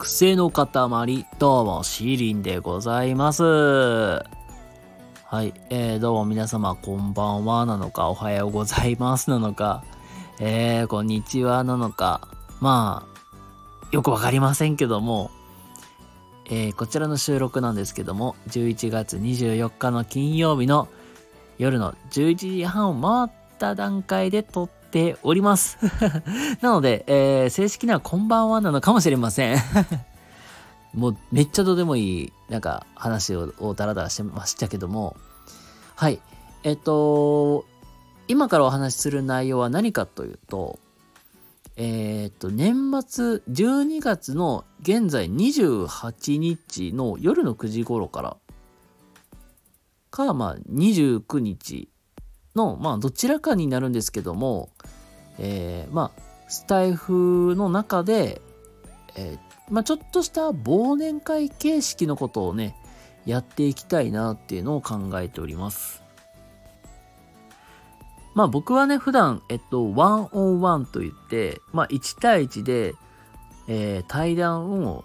癖の塊、どうも、シーリンでございます。はい、えー、どうも皆様、こんばんはなのか、おはようございますなのか、えー、こんにちはなのか、まあ、よくわかりませんけども、えー、こちらの収録なんですけども、11月24日の金曜日の夜の11時半を回った段階で撮っております。なので、えー、正式にはこんばんはなのかもしれません。もうめっちゃどうでもいい、なんか話ををダラダラしてましたけども、はい。えっと、今からお話しする内容は何かというと、えっと、年末12月の現在28日の夜の9時頃からか、まあ、29日の、まあ、どちらかになるんですけども、えー、まあ、スタイフの中で、えー、まあ、ちょっとした忘年会形式のことをね、やっていきたいなっていうのを考えております。まあ僕はね、普段、えっと、ワンオンワンと言って、まあ1対1で、えー、対談を、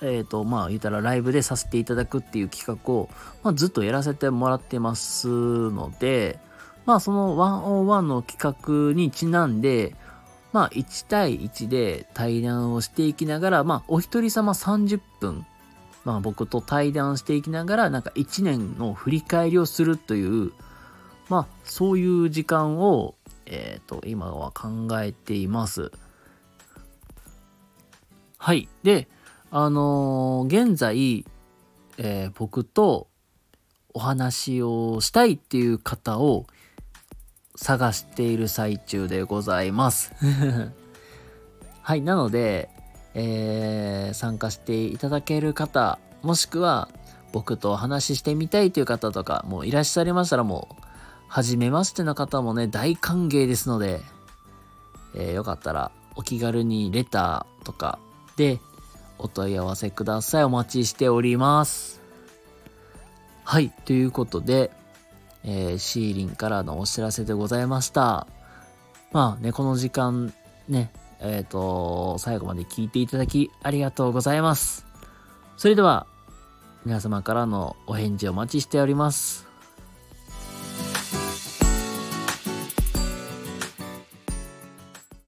えっ、ー、と、まあ言ったらライブでさせていただくっていう企画を、まあずっとやらせてもらってますので、まあそのワンオンワンの企画にちなんで、まあ1対1で対談をしていきながら、まあお一人様30分、まあ僕と対談していきながら、なんか1年の振り返りをするという、まあ、そういう時間を、えっ、ー、と、今は考えています。はい。で、あのー、現在、えー、僕とお話をしたいっていう方を探している最中でございます。はい。なので、えー、参加していただける方、もしくは僕とお話ししてみたいという方とか、もういらっしゃいましたらもう初めましての方もね、大歓迎ですので、えー、よかったらお気軽にレターとかでお問い合わせください。お待ちしております。はい、ということで、えー、シーリンからのお知らせでございました。まあね、この時間ね、えっ、ー、と、最後まで聞いていただきありがとうございます。それでは、皆様からのお返事をお待ちしております。